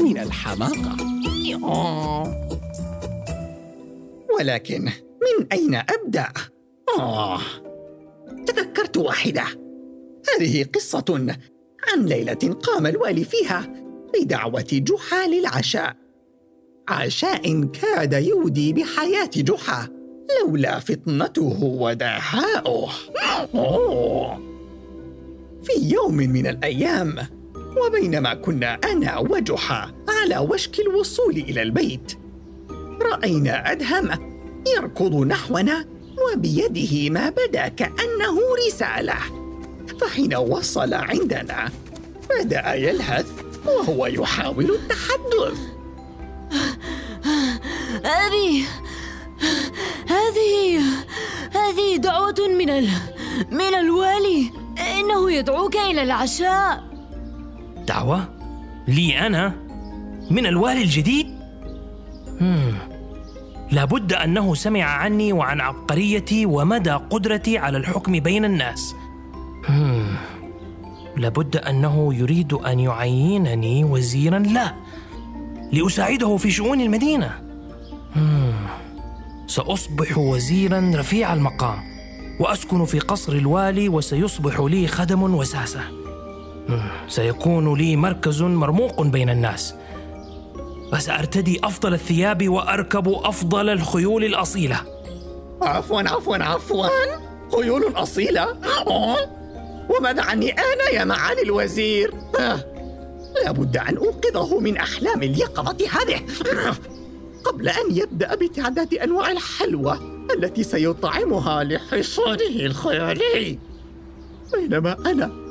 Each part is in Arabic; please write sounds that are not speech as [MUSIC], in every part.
من الحماقة. ولكن من أين أبدأ؟ آه تذكرت واحدة. هذه قصة عن ليلة قام الوالي فيها بدعوة جحا للعشاء. عشاء كاد يودي بحياة جحا لولا فطنته ودهاؤه. في يوم من الأيام وبينما كنا أنا وجحا على وشك الوصول إلى البيت. رأينا أدهم يركض نحونا وبيده ما بدا كأنه رسالة. فحين وصل عندنا بدأ يلهث وهو يحاول التحدث. أبي هذه هذه دعوة من ال... من الوالي. إنه يدعوك إلى العشاء. دعوة؟ لي أنا؟ من الوالي الجديد؟ مم. لابد أنه سمع عني وعن عبقريتي ومدى قدرتي على الحكم بين الناس مم. لابد أنه يريد أن يعينني وزيرا له لأساعده في شؤون المدينة مم. سأصبح وزيرا رفيع المقام وأسكن في قصر الوالي وسيصبح لي خدم وساسة. سيكون لي مركز مرموق بين الناس. وسأرتدي أفضل الثياب وأركب أفضل الخيول الأصيلة. عفوا عفوا عفوا. خيول أصيلة. وماذا عني أنا يا معالي الوزير. آه. لابد أن أوقظه من أحلام اليقظة هذه. قبل أن يبدأ بتعداد أنواع الحلوى التي سيطعمها لحصانه الخيالي. بينما أنا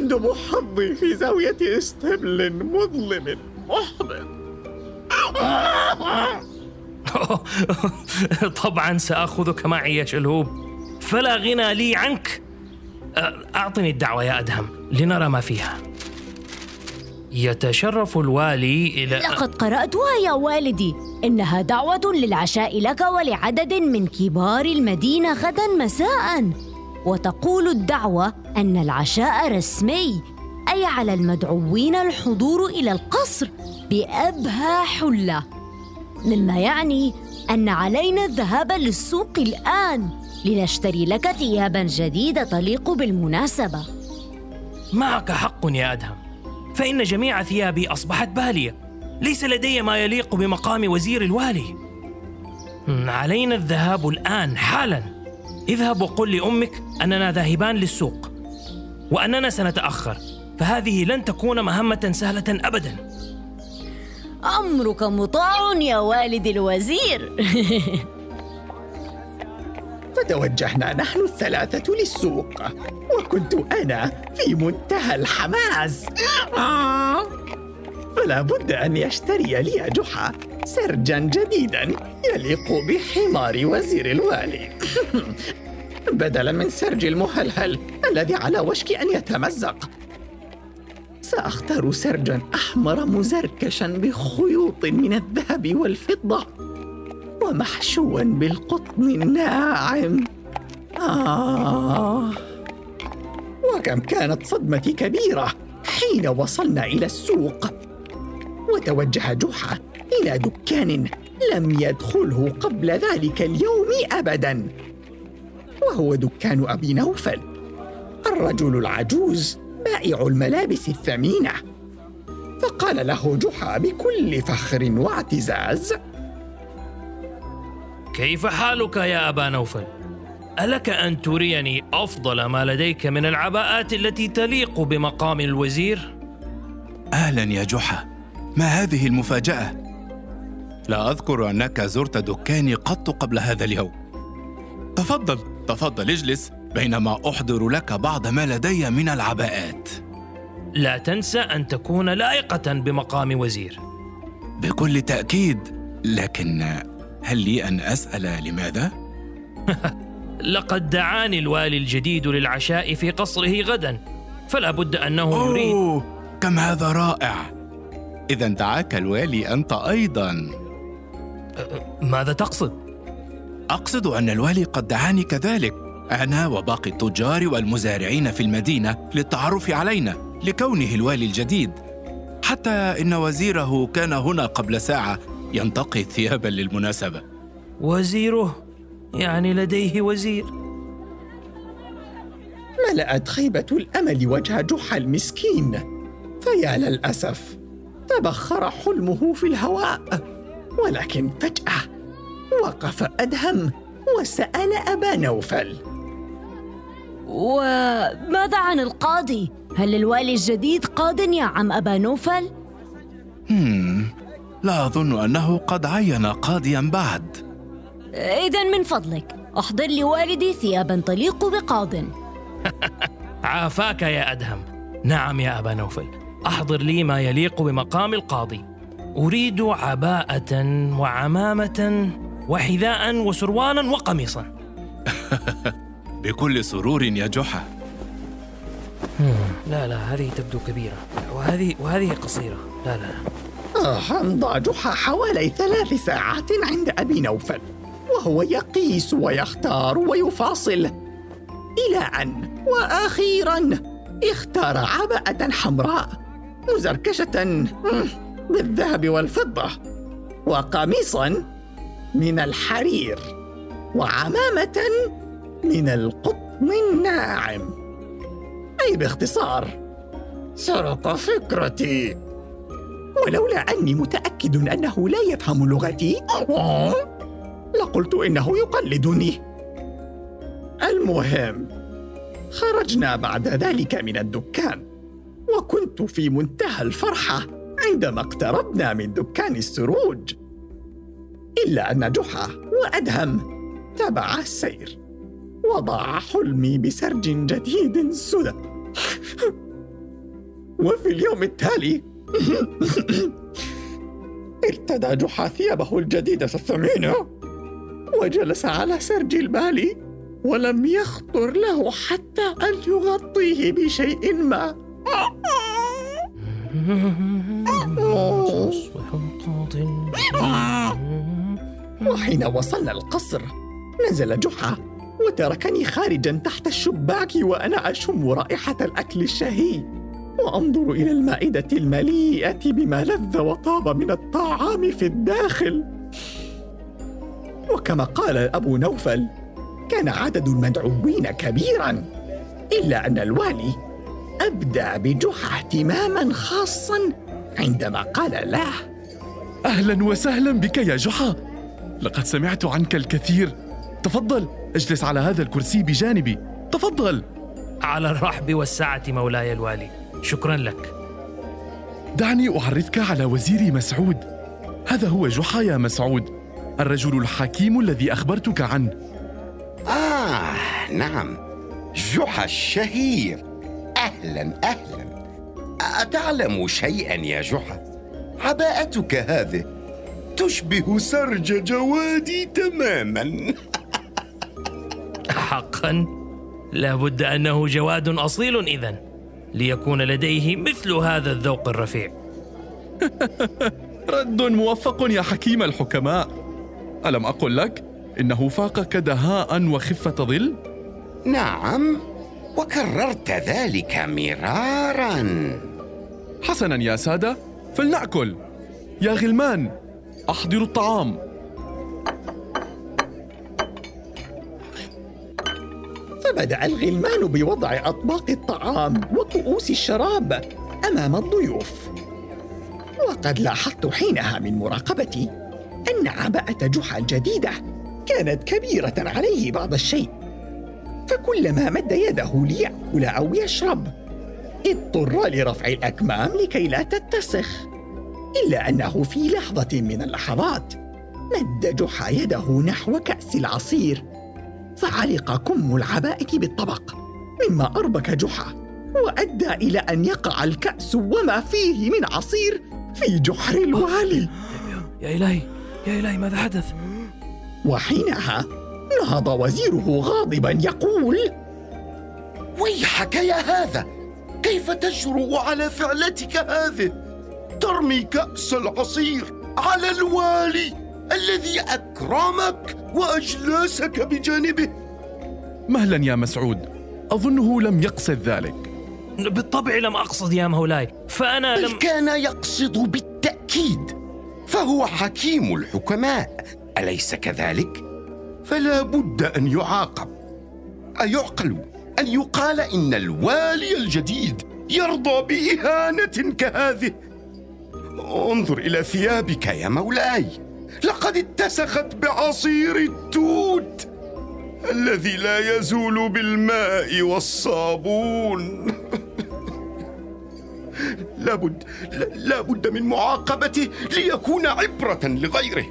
أندب حظي في زاوية استبل مظلم. محبط. [LAUGHS] طبعا سأخذك معي يا شلهوب فلا غنى لي عنك. أعطني الدعوة يا أدهم لنرى ما فيها. يتشرف الوالي إلى لقد قرأتها يا والدي. إنها دعوة للعشاء لك ولعدد من كبار المدينة غدا مساء. وتقول الدعوة أن العشاء رسمي أي على المدعوين الحضور إلى القصر بأبهى حلة. مما يعني أن علينا الذهاب للسوق الآن لنشتري لك ثيابا جديدة تليق بالمناسبة. معك حق يا أدهم. فإن جميع ثيابي أصبحت بالية ليس لدي ما يليق بمقام وزير الوالي. علينا الذهاب الآن حالا. اذهب وقل لأمك أننا ذاهبان للسوق. وأننا سنتأخر فهذه لن تكون مهمة سهلة أبداً. أمرك مطاع يا والد الوزير. [LAUGHS] فتوجهنا نحن الثلاثة للسوق وكنت أنا في منتهى الحماس. آه. فلا بد أن يشتري لي جحا سرجا جديدا يليق بحمار وزير الوالي. [LAUGHS] بدلا من سرج المهلهل الذي على وشك أن يتمزق. سأختار سرجا أحمر مزركشا بخيوط من الذهب والفضة ومحشوا بالقطن الناعم. آه. وكم كانت صدمتي كبيرة حين وصلنا إلى السوق. وتوجه جحا إلى دكان لم يدخله قبل ذلك اليوم أبدا. وهو دكان أبي نوفل. الرجل العجوز بائع الملابس الثمينة. فقال له جحا بكل فخر واعتزاز. كيف حالك يا أبا نوفل؟ ألك أن تريني أفضل ما لديك من العباءات التي تليق بمقام الوزير؟ أهلا يا جحا. ما هذه المفاجأة؟ لا أذكر أنك زرت دكاني قط قبل هذا اليوم. تفضل. تفضل اجلس بينما أحضر لك بعض ما لدي من العباءات. لا تنسى أن تكون لائقة بمقام وزير. بكل تأكيد لكن هل لي أن أسأل لماذا؟ [LAUGHS] لقد دعاني الوالي الجديد للعشاء في قصره غدا فلا بد أنه يريد. أوه كم هذا رائع! إذا دعاك الوالي أنت أيضا. ماذا تقصد؟ أقصد أن الوالي قد دعاني كذلك. أنا وباقي التجار والمزارعين في المدينة للتعرف علينا لكونه الوالي الجديد. حتى إن وزيره كان هنا قبل ساعة ينتقي ثيابا للمناسبة. وزيره؟ يعني لديه وزير. ملأت خيبة الأمل وجه جحا المسكين. فيا للأسف تبخر حلمه في الهواء ولكن فجأة وقف أدهم وسأل أبا نوفل. وماذا عن القاضي؟ هل الوالي الجديد قاض يا عم أبا نوفل؟ هم لا أظن أنه قد عين قاضيا بعد. إذا من فضلك أحضر لي والدي ثيابا تليق بقاض [LAUGHS] عافاك يا أدهم. نعم يا أبا نوفل أحضر لي ما يليق بمقام القاضي. أريد عباءة وعمامة وحذاء وسروالا وقميصا. [LAUGHS] بكل سرور يا جحا. لا لا هذه تبدو كبيرة. وهذه وهذه قصيرة. لا لا آه، أمضى جحا حوالي ثلاث ساعات عند أبي نوفل وهو يقيس ويختار ويفاصل. إلى أن وأخيرا اختار عباءة حمراء مزركشة بالذهب والفضة وقميصا من الحرير وعمامة من القطن الناعم. أي باختصار سرق فكرتي. ولولا أني متأكد أنه لا يفهم لغتي لقلت إنه يقلدني. المهم خرجنا بعد ذلك من الدكان وكنت في منتهى الفرحة عندما اقتربنا من دكان السروج. إلا أن جحا وأدهم تبع السير وضاع حلمي بسرج جديد سدى. وفي اليوم التالي ارتدى جحا ثيابه الجديدة الثمينة وجلس على سرج البال ولم يخطر له حتى أن يغطيه بشيء ما. [LAUGHS] وحين وصلنا القصر نزل جحا وتركني خارجا تحت الشباك وأنا أشم رائحة الأكل الشهي وأنظر إلى المائدة المليئة بما لذ وطاب من الطعام في الداخل. وكما قال أبو نوفل كان عدد المدعوين كبيرا إلا أن الوالي أبدى بجحا اهتماما خاصا عندما قال له أهلا وسهلا بك يا جحا. لقد سمعت عنك الكثير. تفضل اجلس على هذا الكرسي بجانبي. تفضل. على الرحب والسعة مولاي الوالي. شكرا لك. دعني أعرفك على وزيري مسعود. هذا هو جحا يا مسعود الرجل الحكيم الذي أخبرتك عنه. آه نعم. جحا الشهير. أهلا أهلا. أتعلم شيئا يا جحا؟ عباءتك هذه. تشبه سرج جوادي تماما. حقا؟ لابد أنه جواد أصيل إذن ليكون لديه مثل هذا الذوق الرفيع. [LAUGHS] رد موفق يا حكيم الحكماء. ألم أقل لك إنه فاقك دهاء وخفة ظل؟ نعم وكررت ذلك مرارا. حسنا يا سادة فلنأكل. يا غلمان أحضروا الطعام. فبدأ الغلمان بوضع أطباق الطعام وكؤوس الشراب أمام الضيوف. وقد لاحظت حينها من مراقبتي أن عباءة جحا الجديدة كانت كبيرة عليه بعض الشيء. فكلما مد يده ليأكل أو يشرب اضطر لرفع الأكمام لكي لا تتسخ. إلا أنه في لحظة من اللحظات مد جحا يده نحو كأس العصير فعلق كم العباءة بالطبق مما أربك جحا وأدى إلى أن يقع الكأس وما فيه من عصير في جحر الوالي يا إلهي يا إلهي ماذا حدث؟ وحينها نهض وزيره غاضبا يقول ويحك يا هذا كيف تجرؤ على فعلتك هذه ترمي كأس العصير على الوالي الذي أكرمك وأجلسك بجانبه. مهلا يا مسعود؟ أظنه لم يقصد ذلك. بالطبع لم أقصد يا مولاي فأنا بل لم كان يقصد بالتأكيد فهو حكيم الحكماء. أليس كذلك؟ فلا بد أن يعاقب. أيعقل أن يقال إن الوالي الجديد يرضى بإهانة كهذه؟ انظر إلى ثيابك يا مولاي. لقد اتسخت بعصير التوت الذي لا يزول بالماء والصابون. [LAUGHS] لابد لابد من معاقبته ليكون عبرة لغيره.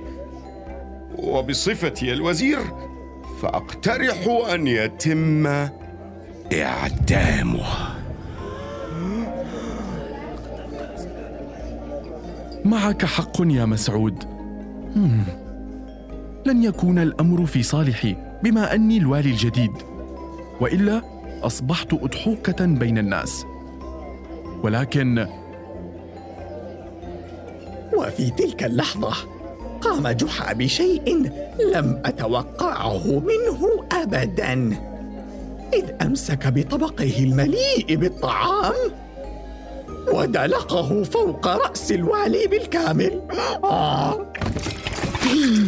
وبصفتي الوزير فأقترح أن يتم إعدامه معك حق يا مسعود. هم. لن يكون الأمر في صالحي بما أني الوالي الجديد. وإلا أصبحت أضحوكة بين الناس. ولكن وفي تلك اللحظة قام جحا بشيء لم أتوقعه منه أبدا. إذ أمسك بطبقه المليء بالطعام ودلقه فوق رأس الوالي بالكامل آه.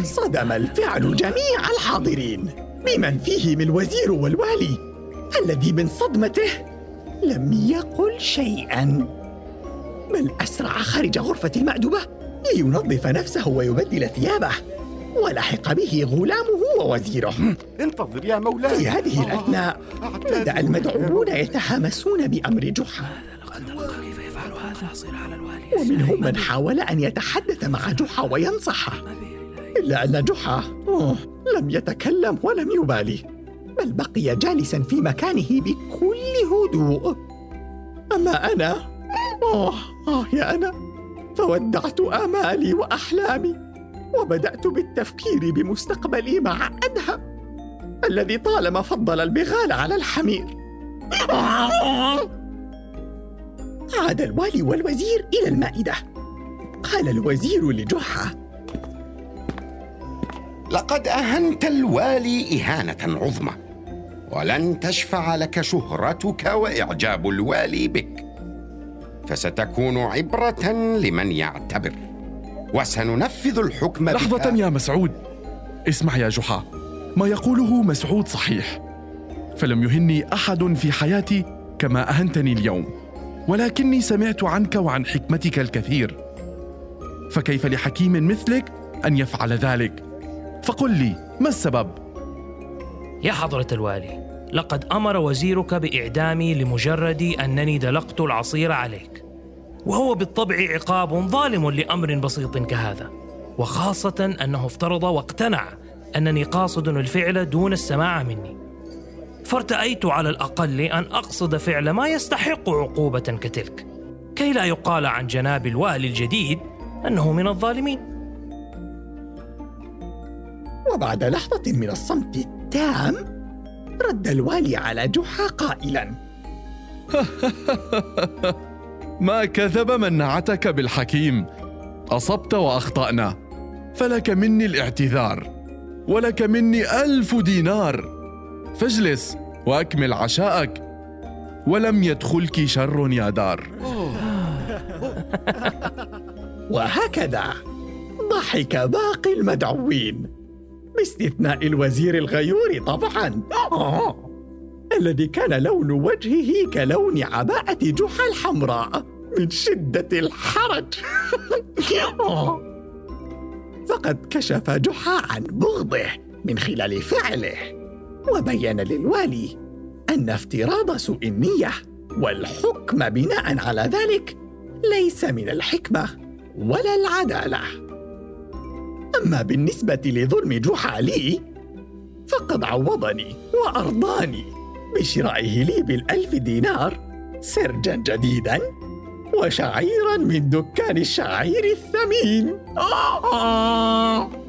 صدم الفعل جميع الحاضرين. بمن فيهم الوزير والوالي الذي من صدمته لم يقل شيئا. بل أسرع خارج غرفة المأدبة لينظف نفسه ويبدل ثيابه ولحق به غلامه ووزيره. انتظر يا مولاي. في هذه الأثناء بدأ المدعوون يتهامسون بأمر جحا. كيف يفعل هذا أصير على الوالي ومنهم من حاول أن يتحدث مع جحا وينصحه إلا أن جحا أوه، لم يتكلم ولم يبالي بل بقي جالسا في مكانه بكل هدوء. أما أنا؟ آه آه يا أنا. فودعت آمالي وأحلامي وبدأت بالتفكير بمستقبلي مع أدهم الذي طالما فضل البغال على الحمير. [LAUGHS] عاد الوالي والوزير إلى المائدة. قال الوزير لجحا لقد أهنت الوالي إهانة عظمى ولن تشفع لك شهرتك وإعجاب الوالي بك. فستكون عبرة لمن يعتبر وسننفذ الحكم لحظة يا مسعود. اسمع يا جحا ما يقوله مسعود صحيح فلم يهني أحد في حياتي كما أهنتني اليوم. ولكني سمعت عنك وعن حكمتك الكثير فكيف لحكيم مثلك أن يفعل ذلك؟ فقل لي ما السبب؟ يا حضرة الوالي لقد أمر وزيرك بإعدامي لمجرد أنني دلقت العصير عليك وهو بالطبع عقاب ظالم لأمر بسيط كهذا وخاصة أنه افترض واقتنع أنني قاصد الفعل دون السماع مني فارتأيت على الأقل أن أقصد فعل ما يستحق عقوبة كتلك كي لا يقال عن جناب الوالي الجديد أنه من الظالمين. وبعد لحظة من الصمت التام رد الوالي على جحا قائلا. [LAUGHS] ما كذب من نعتك بالحكيم. أصبت وأخطأنا. فلك مني الاعتذار. ولك مني ألف دينار. فاجلس وأكمل عشاءك ولم يدخلك شر يا دار [LAUGHS] وهكذا ضحك باقي المدعوين باستثناء الوزير الغيور طبعا. [LAUGHS] الذي كان لون وجهه كلون عباءة جحا الحمراء من شدة الحرج. [LAUGHS] فقد كشف جحا عن بغضه من خلال فعله وبين للوالي أن افتراض سوء النية والحكم بناء على ذلك ليس من الحكمة ولا العدالة أما بالنسبة لظلم جحا لي فقد عوضني وأرضاني بشرائه لي بالألف دينار سرجا جديدا وشعيرا من دكان الشعير الثمين آه.